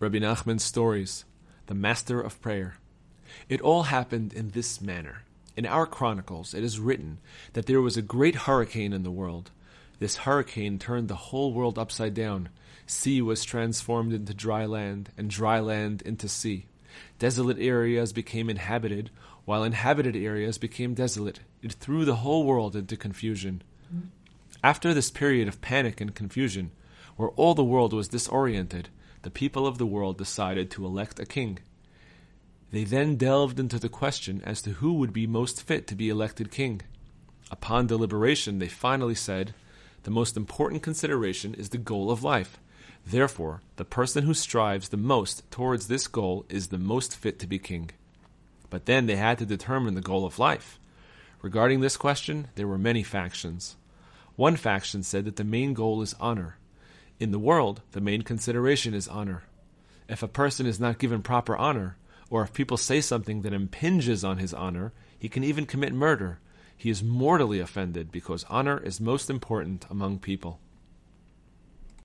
Rebbe Nachman's stories, the master of prayer. It all happened in this manner. In our chronicles, it is written that there was a great hurricane in the world. This hurricane turned the whole world upside down. Sea was transformed into dry land, and dry land into sea. Desolate areas became inhabited, while inhabited areas became desolate. It threw the whole world into confusion. After this period of panic and confusion, where all the world was disoriented, the people of the world decided to elect a king. They then delved into the question as to who would be most fit to be elected king. Upon deliberation, they finally said, The most important consideration is the goal of life. Therefore, the person who strives the most towards this goal is the most fit to be king. But then they had to determine the goal of life. Regarding this question, there were many factions. One faction said that the main goal is honor. In the world, the main consideration is honor. If a person is not given proper honor, or if people say something that impinges on his honor, he can even commit murder. He is mortally offended because honor is most important among people.